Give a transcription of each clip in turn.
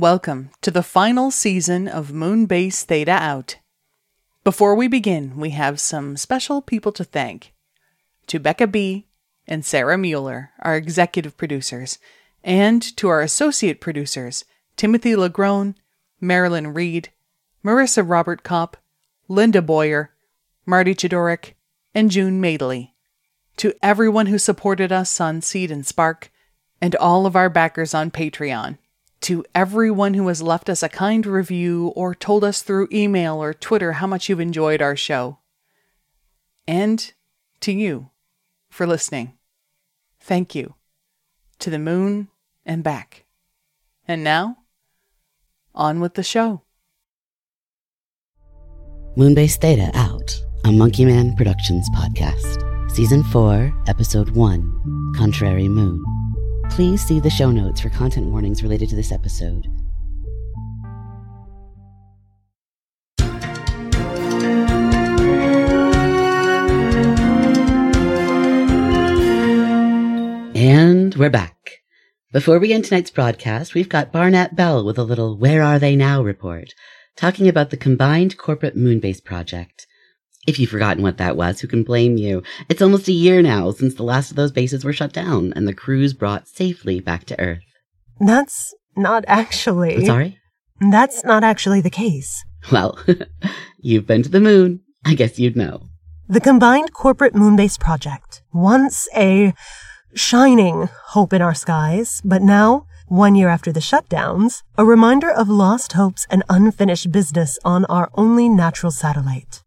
Welcome to the final season of Moonbase Theta Out. Before we begin, we have some special people to thank. To Becca B. and Sarah Mueller, our executive producers, and to our associate producers, Timothy Lagrone, Marilyn Reed, Marissa Robert Kopp, Linda Boyer, Marty Chidoric, and June Madeley. To everyone who supported us on Seed and Spark, and all of our backers on Patreon. To everyone who has left us a kind review or told us through email or Twitter how much you've enjoyed our show. And to you for listening. Thank you. To the moon and back. And now, on with the show. Moonbase Theta out, a Monkey Man Productions podcast. Season 4, Episode 1 Contrary Moon. Please see the show notes for content warnings related to this episode. And we're back. Before we end tonight's broadcast, we've got Barnett Bell with a little Where Are They Now report, talking about the combined corporate moonbase project. If you've forgotten what that was, who can blame you? It's almost a year now since the last of those bases were shut down and the crews brought safely back to Earth. That's not actually. I'm sorry? That's not actually the case. Well, you've been to the moon. I guess you'd know. The combined corporate moonbase project, once a shining hope in our skies, but now, one year after the shutdowns, a reminder of lost hopes and unfinished business on our only natural satellite.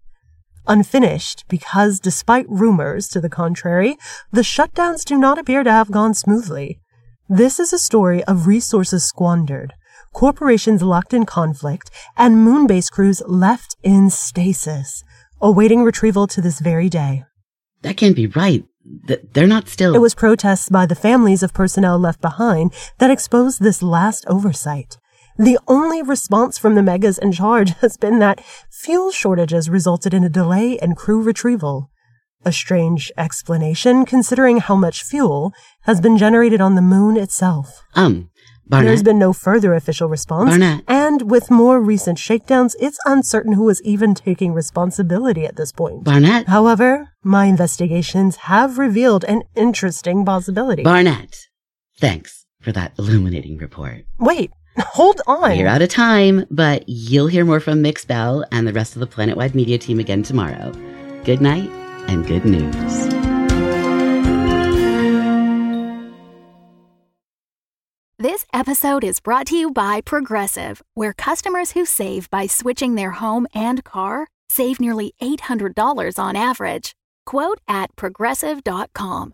Unfinished because, despite rumors to the contrary, the shutdowns do not appear to have gone smoothly. This is a story of resources squandered, corporations locked in conflict, and moonbase crews left in stasis, awaiting retrieval to this very day. That can't be right. They're not still. It was protests by the families of personnel left behind that exposed this last oversight. The only response from the megas in charge has been that fuel shortages resulted in a delay in crew retrieval. A strange explanation considering how much fuel has been generated on the moon itself. Um, Barnett. There's been no further official response. Barnett. And with more recent shakedowns, it's uncertain who is even taking responsibility at this point. Barnett. However, my investigations have revealed an interesting possibility. Barnett. Thanks for that illuminating report. Wait, hold on. You're out of time, but you'll hear more from Mix Bell and the rest of the Planet Wide Media team again tomorrow. Good night and good news. This episode is brought to you by Progressive, where customers who save by switching their home and car save nearly $800 on average. Quote at progressive.com.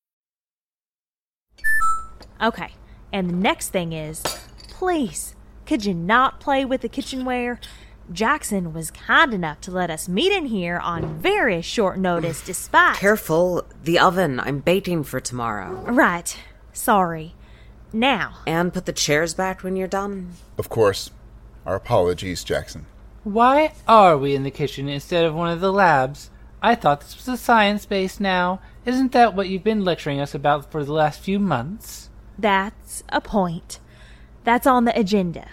Okay, and the next thing is, please, could you not play with the kitchenware? Jackson was kind enough to let us meet in here on very short notice despite. Careful, the oven. I'm baiting for tomorrow. Right. Sorry. Now, And put the chairs back when you're done. Of course. Our apologies, Jackson. Why are we in the kitchen instead of one of the labs? I thought this was a science base now. Isn't that what you've been lecturing us about for the last few months? That's a point. That's on the agenda.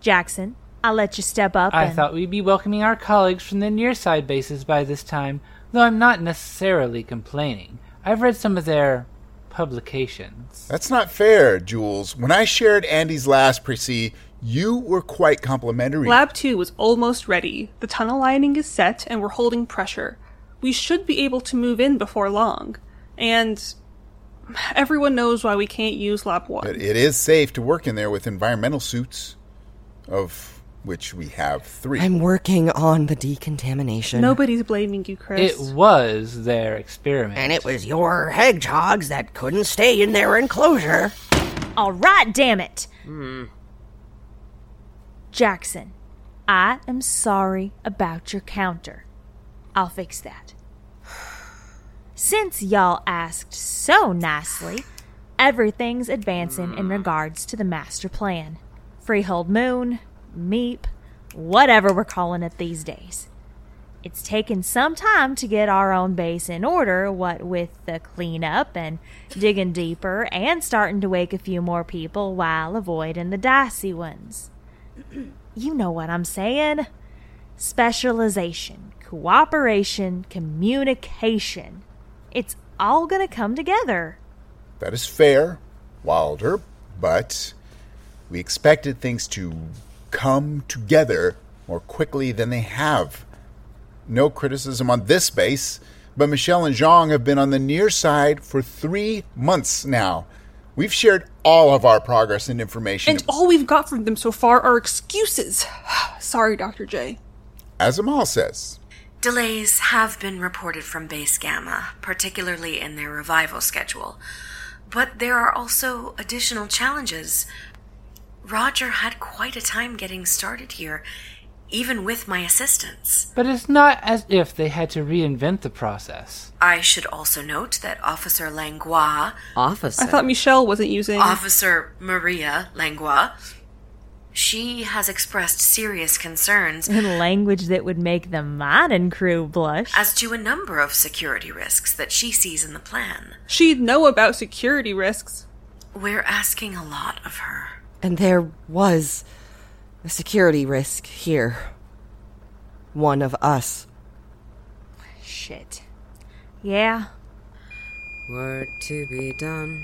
Jackson, I'll let you step up I and. thought we'd be welcoming our colleagues from the near-side bases by this time, though I'm not necessarily complaining. I've read some of their publications. That's not fair, Jules. When I shared Andy's last précis, you were quite complimentary. Lab 2 was almost ready. The tunnel lining is set and we're holding pressure. We should be able to move in before long. And Everyone knows why we can't use Lab 1. But it is safe to work in there with environmental suits, of which we have three. I'm working on the decontamination. Nobody's blaming you, Chris. It was their experiment. And it was your hedgehogs that couldn't stay in their enclosure. All right, damn it. Hmm. Jackson, I am sorry about your counter. I'll fix that. Since y'all asked so nicely, everything's advancing in regards to the master plan. Freehold Moon, MEEP, whatever we're calling it these days. It's taken some time to get our own base in order, what with the cleanup and digging deeper and starting to wake a few more people while avoiding the dicey ones. You know what I'm saying? Specialization, cooperation, communication. It's all gonna come together. That is fair, Wilder, but we expected things to come together more quickly than they have. No criticism on this base, but Michelle and Zhang have been on the near side for three months now. We've shared all of our progress and information. and all we've got from them so far are excuses. Sorry, Dr. J. as Amal says, Delays have been reported from Base Gamma, particularly in their revival schedule. But there are also additional challenges. Roger had quite a time getting started here, even with my assistance. But it's not as if they had to reinvent the process. I should also note that Officer Langlois, Officer. I thought Michelle wasn't using. Officer Maria Langlois, she has expressed serious concerns In language that would make the mining crew blush. as to a number of security risks that she sees in the plan. She'd know about security risks. We're asking a lot of her. And there was a security risk here. One of us. Shit. Yeah, Work to be done.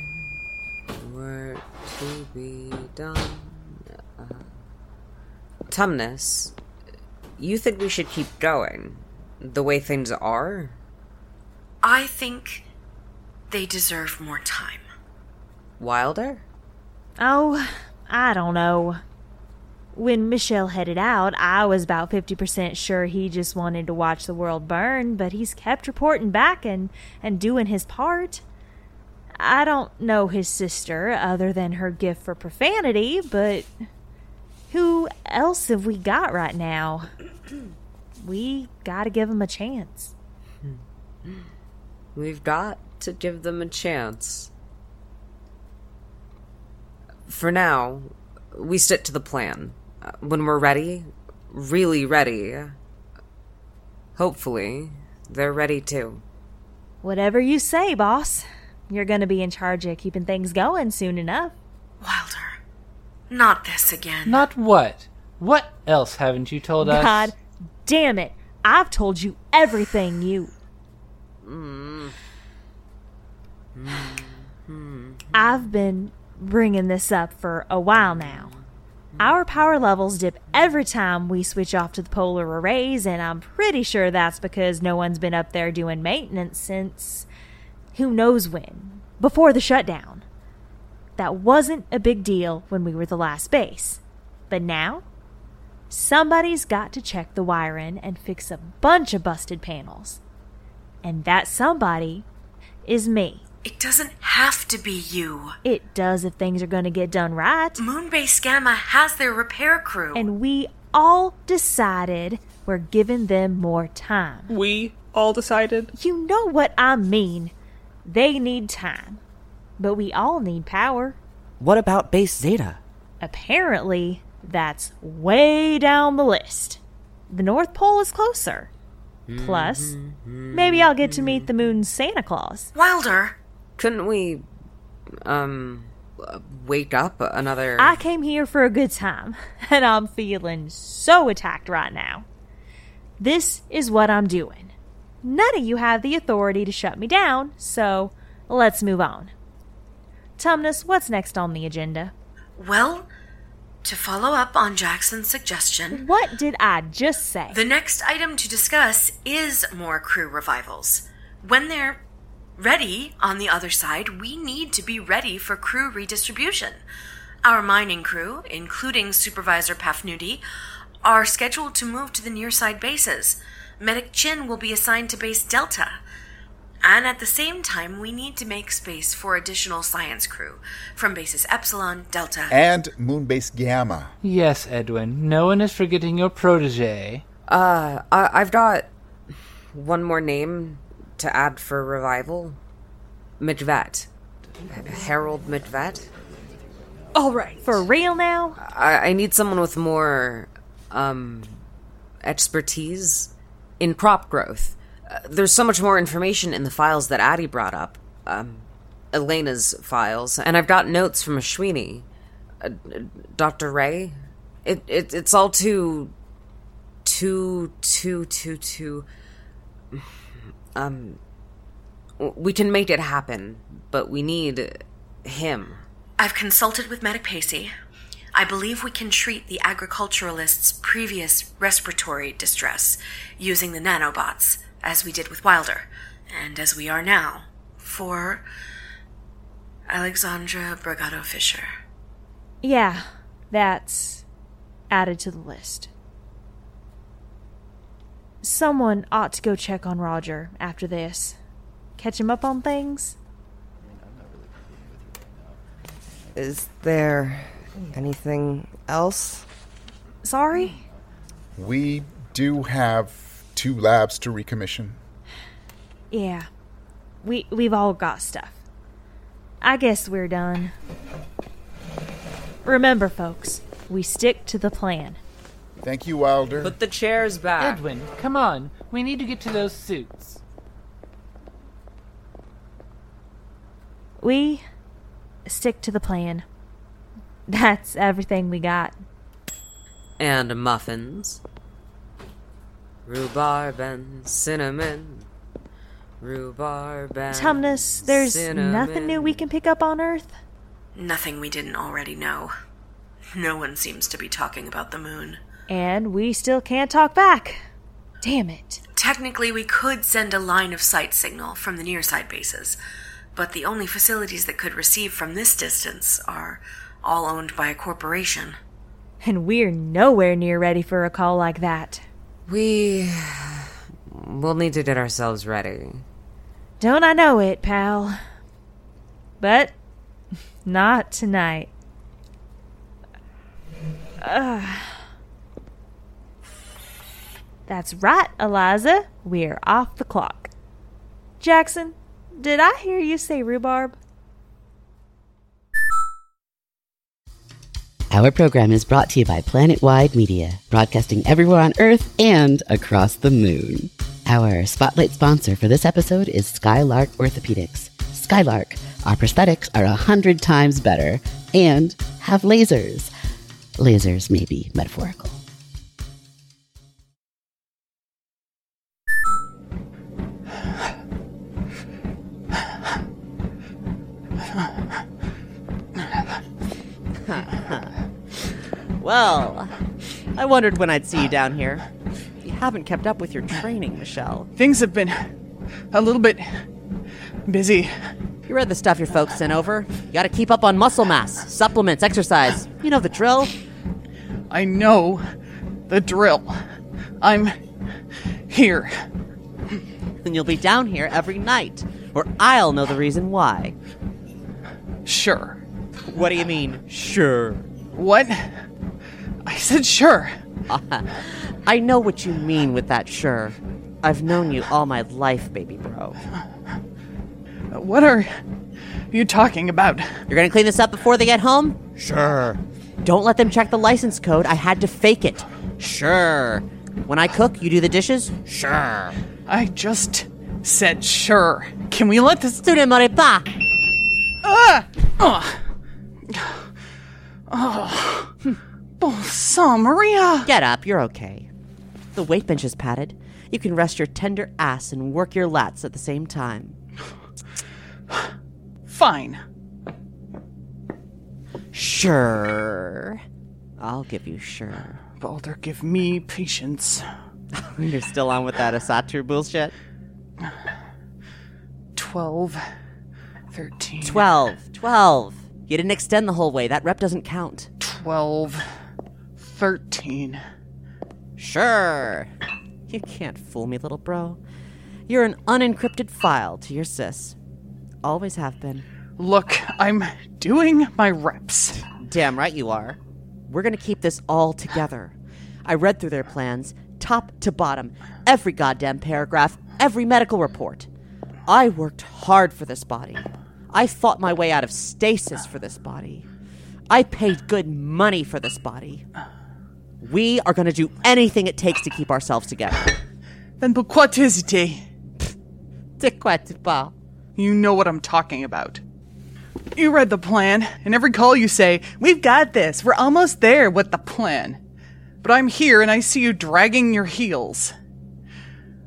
Work to be done. Tumnus, you think we should keep going the way things are? I think they deserve more time. Wilder? Oh, I don't know. When Michelle headed out, I was about 50% sure he just wanted to watch the world burn, but he's kept reporting back and, and doing his part. I don't know his sister other than her gift for profanity, but who else have we got right now? We gotta give them a chance. We've got to give them a chance. For now, we stick to the plan. Uh, When we're ready, really ready, hopefully, they're ready too. Whatever you say, boss. You're gonna be in charge of keeping things going soon enough. Wilder, not this again. Not what? What else haven't you told us? God damn it. I've told you everything you. I've been bringing this up for a while now. Our power levels dip every time we switch off to the polar arrays, and I'm pretty sure that's because no one's been up there doing maintenance since who knows when, before the shutdown. That wasn't a big deal when we were the last base. But now, somebody's got to check the wiring and fix a bunch of busted panels. And that somebody is me. It doesn't have to be you. It does if things are going to get done right. Moonbase Gamma has their repair crew. And we all decided we're giving them more time. We all decided. You know what I mean. They need time. But we all need power. What about base Zeta? Apparently, that's way down the list. The North Pole is closer. Plus, maybe I'll get to meet the moon's Santa Claus. Wilder, Couldn't we, um, wake up another. I came here for a good time, and I'm feeling so attacked right now. This is what I'm doing. None of you have the authority to shut me down, so let's move on. Tumnus, what's next on the agenda? well, to follow up on Jackson's suggestion, What did I just say? the next item to discuss is more crew revivals. When they're Ready, on the other side, we need to be ready for crew redistribution. Our mining crew, including Supervisor Pafnudi, are scheduled to move to the nearside bases. Medic Chin will be assigned to base Delta. And at the same time, we need to make space for additional science crew from bases Epsilon, Delta, And Moonbase Gamma. Yes, Edwin. No one is forgetting your protege. Uh, I- I've got one more name to add for revival. Midvet. Harold Midvet. All right. For real now? I, I need someone with more um, expertise in crop growth. There's so much more information in the files that Addie brought up. Um, Elena's files, and I've got notes from Ashwini, uh, Dr. Ray. It, it it's all too, too, too, too, too. Um, we can make it happen, but we need him. I've consulted with Medic Pacey. I believe we can treat the agriculturalist's previous respiratory distress using the nanobots, as we did with Wilder, and as we are now, for Alexandra Brigado Fisher. Yeah, that's added to the list. Someone ought to go check on Roger after this. Catch him up on things? Is there anything else? Sorry? We do have two labs to recommission. Yeah. We we've all got stuff. I guess we're done. Remember, folks, we stick to the plan. Thank you, Wilder. Put the chairs back. Edwin, come on. We need to get to those suits. We stick to the plan. That's everything we got. and muffins. Rhubarb and cinnamon. Rhubarb and Tumnus, there's cinnamon. nothing new we can pick up on Earth? Nothing we didn't already know. No one seems to be talking about the moon. And we still can't talk back. Damn it. Technically, we could send a line of sight signal from the nearside bases, but the only facilities that could receive from this distance are all owned by a corporation. And we're nowhere near ready for a call like that. We We'll need to get ourselves ready. Don't I know it, pal? But not tonight. Ugh. That's right, Eliza. We're off the clock. Jackson, did I hear you say rhubarb? Our program is brought to you by Planet Wide Media, broadcasting everywhere on Earth and across the moon. Our spotlight sponsor for this episode is Skylark Orthopedics. Skylark, our prosthetics are a hundred times better and have lasers. Lasers may be metaphorical. Well, I wondered when I'd see you down here. You haven't kept up with your training, Michelle. Things have been a little bit busy. You read the stuff your folks sent over. You gotta keep up on muscle mass, supplements, exercise. You know the drill. I know the drill. I'm here. Then you'll be down here every night, or I'll know the reason why. Sure. What do you mean, sure? What? I said sure. I know what you mean with that sure. I've known you all my life, baby bro. What are you talking about? You're gonna clean this up before they get home? Sure. Don't let them check the license code. I had to fake it. Sure. When I cook, you do the dishes? Sure. I just said sure. Can we let this. Tu ne m'aurais pas. Ah! Oh. Oh. Oh, bon sang, Maria! Get up, you're okay. The weight bench is padded. You can rest your tender ass and work your lats at the same time. Fine. Sure. I'll give you sure. Balder, give me patience. You're still on with that Asatru bullshit? 12, 13, 12. 12. You didn't extend the whole way. That rep doesn't count. 12, 13. Sure. You can't fool me, little bro. You're an unencrypted file to your sis. Always have been. Look, I'm doing my reps. Damn right you are. We're gonna keep this all together. I read through their plans, top to bottom, every goddamn paragraph, every medical report. I worked hard for this body. I fought my way out of stasis for this body. I paid good money for this body. We are gonna do anything it takes to keep ourselves together. Then pourquoi t'hésiter? De quoi tu parles? You know what I'm talking about. You read the plan, and every call you say, We've got this, we're almost there with the plan. But I'm here and I see you dragging your heels.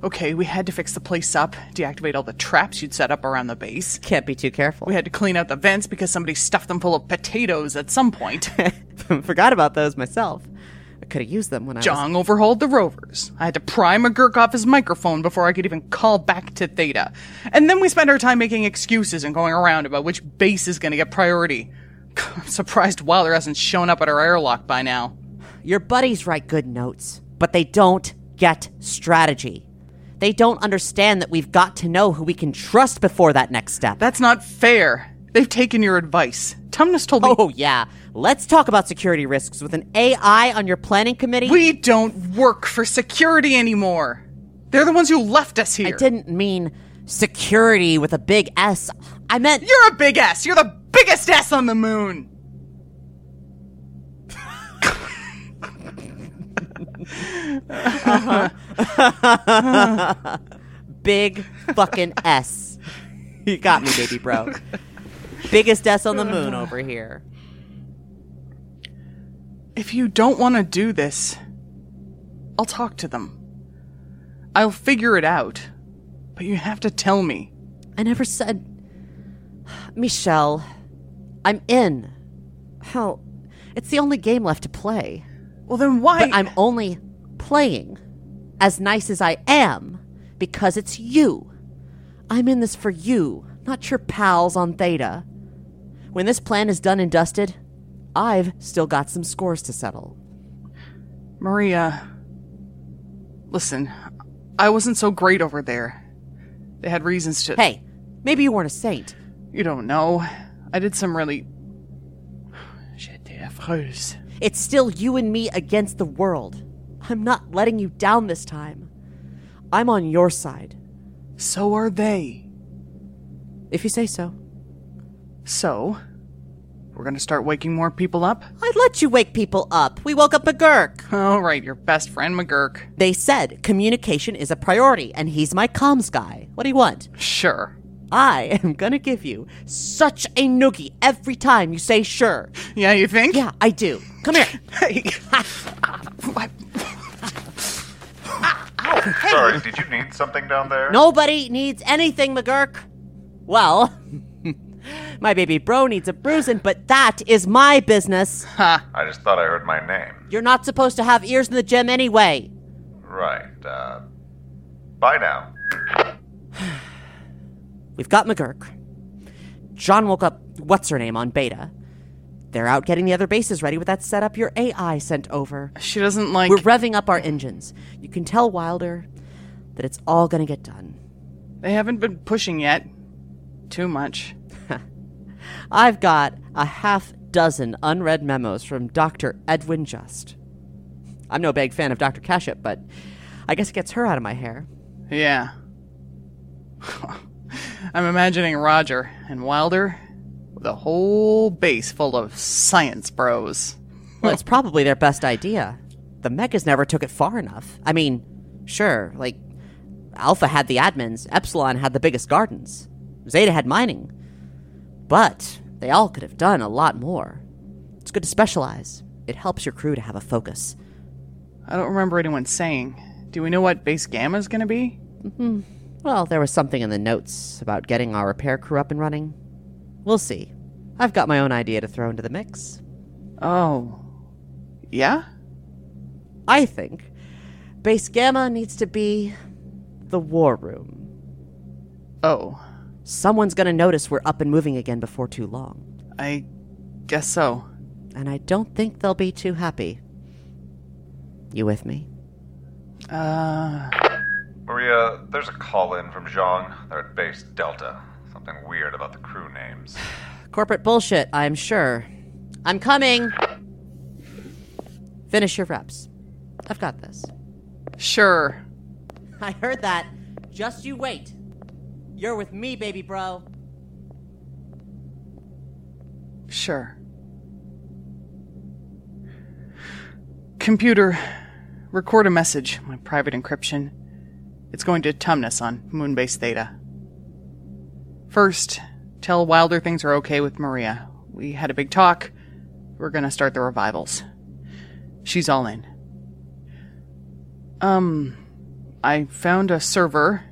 Okay, we had to fix the place up, deactivate all the traps you'd set up around the base. Can't be too careful. We had to clean out the vents because somebody stuffed them full of potatoes at some point. Forgot about those myself. I could have used them when I was. Zhang overhauled the rovers. I had to pry McGurk off his microphone before I could even call back to Theta. And then we spent our time making excuses and going around about which base is going to get priority. I'm surprised Wilder hasn't shown up at our airlock by now. Your buddies write good notes, but they don't get strategy. They don't understand that we've got to know who we can trust before that next step. That's not fair. They've taken your advice. Tumnus told me. Oh, yeah. Let's talk about security risks with an AI on your planning committee. We don't work for security anymore. They're the ones who left us here. I didn't mean security with a big S. I meant. You're a big S. You're the biggest S on the moon. Big fucking S. You got me, baby bro. Biggest S on the moon over here. If you don't want to do this, I'll talk to them. I'll figure it out. But you have to tell me. I never said. Michelle, I'm in. Hell, it's the only game left to play. Well, then why? But I'm only playing, as nice as I am, because it's you. I'm in this for you, not your pals on Theta. When this plan is done and dusted, I've still got some scores to settle. Maria, listen, I wasn't so great over there. They had reasons to. Hey, maybe you weren't a saint. You don't know. I did some really. It's still you and me against the world. I'm not letting you down this time. I'm on your side. So are they. If you say so. So, we're gonna start waking more people up? I'd let you wake people up. We woke up McGurk. All right, your best friend McGurk. They said communication is a priority, and he's my comms guy. What do you want? Sure. I am gonna give you such a noogie every time you say sure. Yeah, you think? Yeah, I do. Come here. Hey. Sorry, did you need something down there? Nobody needs anything, McGurk. Well, my baby bro needs a bruising, but that is my business. Ha. I just thought I heard my name. You're not supposed to have ears in the gym anyway. Right, uh. Bye now. We've got McGurk. John woke up, what's her name, on beta. They're out getting the other bases ready with that setup your AI sent over. She doesn't like. We're revving up our engines. You can tell Wilder that it's all gonna get done. They haven't been pushing yet. Too much. I've got a half dozen unread memos from Dr. Edwin Just. I'm no big fan of Dr. Cashup, but I guess it gets her out of my hair. Yeah. I'm imagining Roger and Wilder with a whole base full of science bros. Well, it's probably their best idea. The mechas never took it far enough. I mean, sure, like, Alpha had the admins, Epsilon had the biggest gardens, Zeta had mining. But they all could have done a lot more. It's good to specialize. It helps your crew to have a focus. I don't remember anyone saying. Do we know what base gamma is gonna be? hmm Well, there was something in the notes about getting our repair crew up and running. We'll see. I've got my own idea to throw into the mix. Oh. Yeah? I think Base Gamma needs to be the war room. Oh. Someone's gonna notice we're up and moving again before too long. I guess so. And I don't think they'll be too happy. You with me? Uh. Maria, there's a call in from Zhang. They're at base Delta. Something weird about the crew names. Corporate bullshit, I'm sure. I'm coming! Finish your reps. I've got this. Sure. I heard that. Just you wait. You're with me, baby bro. Sure. Computer, record a message, my private encryption. It's going to Tumnus on Moonbase Theta. First, tell Wilder things are okay with Maria. We had a big talk. We're gonna start the revivals. She's all in. Um, I found a server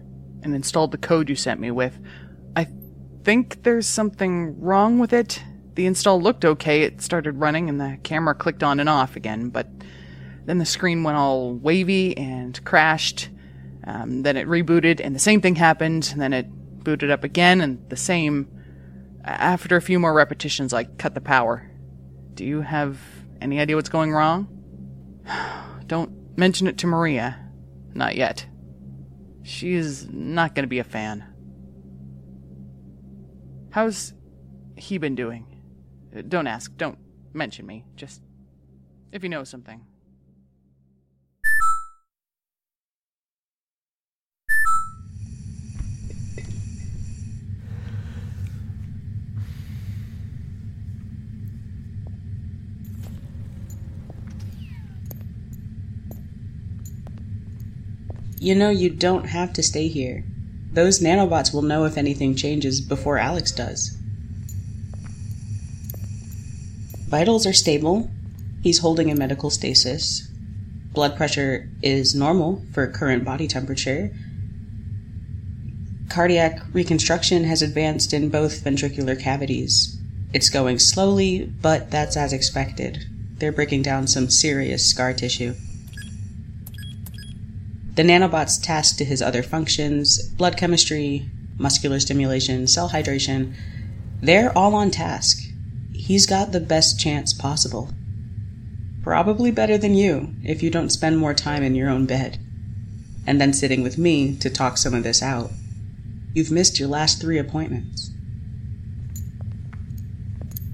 and installed the code you sent me with. I think there's something wrong with it. The install looked okay, it started running and the camera clicked on and off again, but then the screen went all wavy and crashed. Um, then it rebooted and the same thing happened, and then it booted up again and the same. After a few more repetitions, I cut the power. Do you have any idea what's going wrong? Don't mention it to Maria. Not yet. She's not going to be a fan. How's he been doing? Uh, Don't ask. Don't mention me. Just if you know something. You know you don't have to stay here. Those nanobots will know if anything changes before Alex does. Vitals are stable. He's holding a medical stasis. Blood pressure is normal for current body temperature. Cardiac reconstruction has advanced in both ventricular cavities. It's going slowly, but that's as expected. They're breaking down some serious scar tissue. The nanobot's tasked to his other functions blood chemistry, muscular stimulation, cell hydration. They're all on task. He's got the best chance possible. Probably better than you if you don't spend more time in your own bed. And then sitting with me to talk some of this out. You've missed your last three appointments.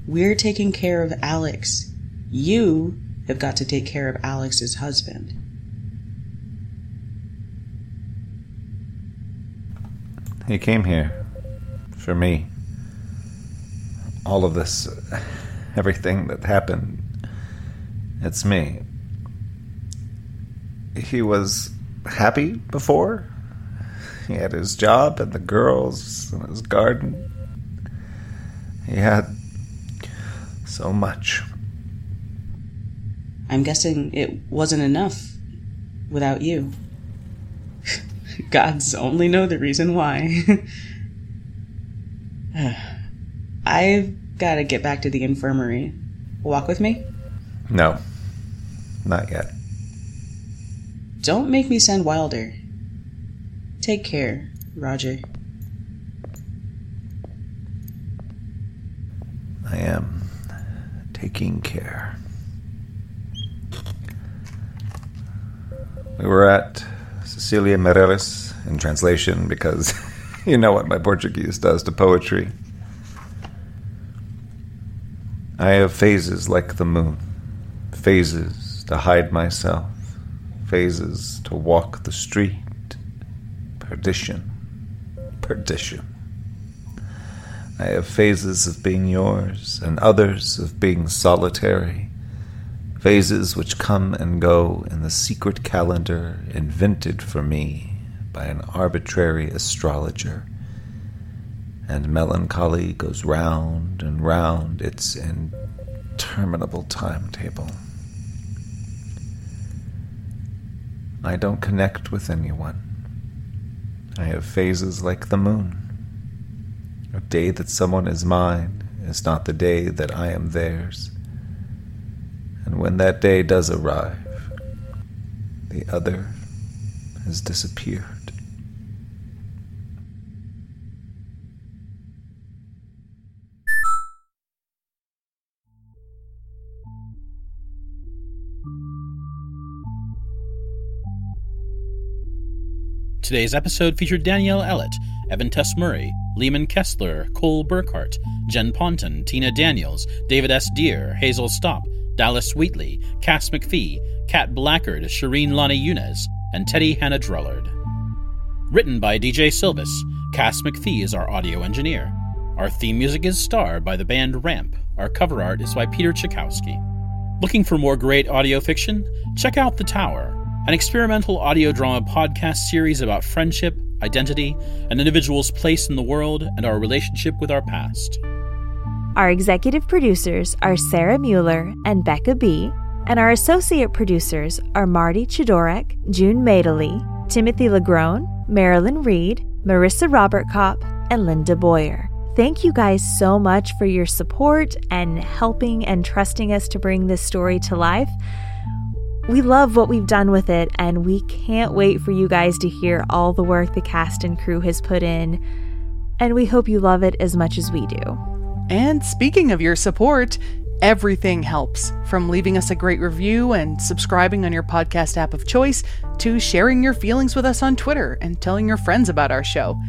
We're taking care of Alex. You have got to take care of Alex's husband. He came here for me. All of this, everything that happened, it's me. He was happy before. He had his job and the girls and his garden. He had so much. I'm guessing it wasn't enough without you. Gods only know the reason why. I've got to get back to the infirmary. Walk with me? No, not yet. Don't make me send Wilder. Take care, Roger. I am taking care. We were at Cecilia Meireles in translation because you know what my Portuguese does to poetry. I have phases like the moon, phases to hide myself, phases to walk the street. Perdition, perdition. I have phases of being yours and others of being solitary, phases which come and go in the secret calendar invented for me by an arbitrary astrologer. And melancholy goes round and round its interminable timetable. I don't connect with anyone. I have phases like the moon. A day that someone is mine is not the day that I am theirs. And when that day does arrive, the other has disappeared. Today's episode featured Danielle Ellett, Evan Tess Murray, Lehman Kessler, Cole Burkhart, Jen Ponton, Tina Daniels, David S. Deer, Hazel Stopp, Dallas Wheatley, Cass McPhee, Kat Blackard, Shireen Lonnie Yunez, and Teddy Hannah Drullard. Written by DJ Sylvis, Cass McPhee is our audio engineer. Our theme music is Star by the band Ramp. Our cover art is by Peter Chakowski. Looking for more great audio fiction? Check out The Tower, an experimental audio drama podcast series about friendship, identity, an individual's place in the world, and our relationship with our past. Our executive producers are Sarah Mueller and Becca B., and our associate producers are Marty Chidorek, June Madeley, Timothy Lagrone, Marilyn Reed, Marissa Robert Kopp, and Linda Boyer. Thank you guys so much for your support and helping and trusting us to bring this story to life. We love what we've done with it, and we can't wait for you guys to hear all the work the cast and crew has put in. And we hope you love it as much as we do. And speaking of your support, everything helps from leaving us a great review and subscribing on your podcast app of choice to sharing your feelings with us on Twitter and telling your friends about our show.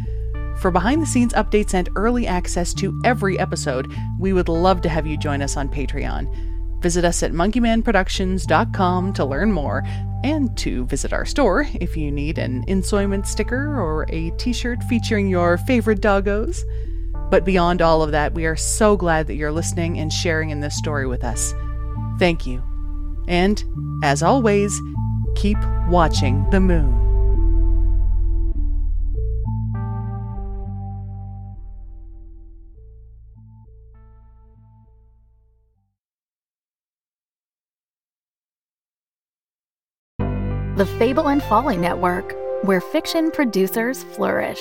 For behind the scenes updates and early access to every episode, we would love to have you join us on Patreon. Visit us at monkeymanproductions.com to learn more and to visit our store if you need an ensoyment sticker or a t shirt featuring your favorite doggos. But beyond all of that, we are so glad that you're listening and sharing in this story with us. Thank you. And, as always, keep watching the moon. The Fable and Folly Network, where fiction producers flourish.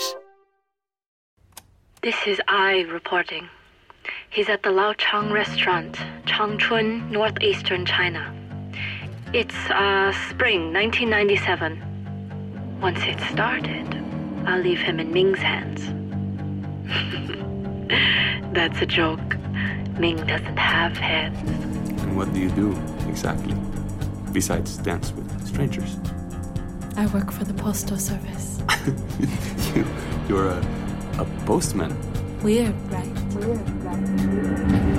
This is I reporting. He's at the Lao Chang restaurant, Changchun, northeastern China. It's uh, spring 1997. Once it started, I'll leave him in Ming's hands. That's a joke. Ming doesn't have hands. And what do you do exactly? Besides dance with strangers? I work for the postal service. you, you're a, a postman. Weird, right? Weird, right?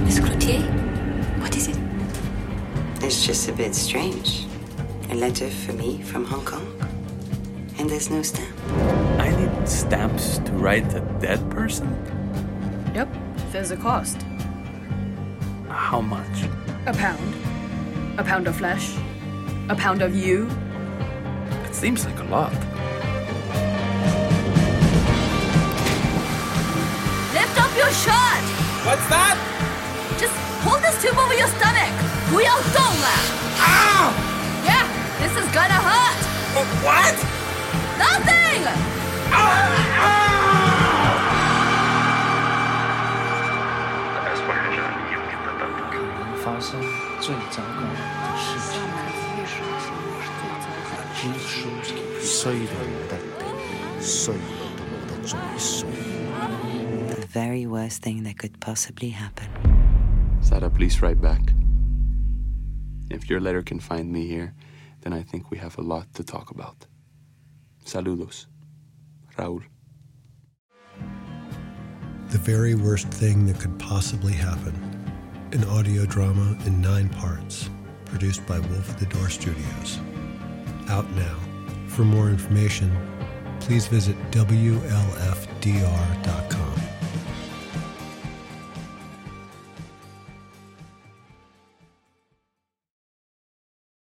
Miss Cloutier, what is it? It's just a bit strange. A letter for me from Hong Kong. And there's no stamp. I need stamps to write a dead person? Yep, there's a cost. How much? A pound. A pound of flesh. A pound of you. It seems like a lot. What's that? Just hold this tube over your stomach! 不要动了! Ow! Yeah, this is gonna hurt! What? Nothing! The Very worst thing that could possibly happen. Sada, please write back. If your letter can find me here, then I think we have a lot to talk about. Saludos. Raúl. The very worst thing that could possibly happen. An audio drama in nine parts, produced by Wolf at the Door Studios. Out now. For more information, please visit WLFDR.com.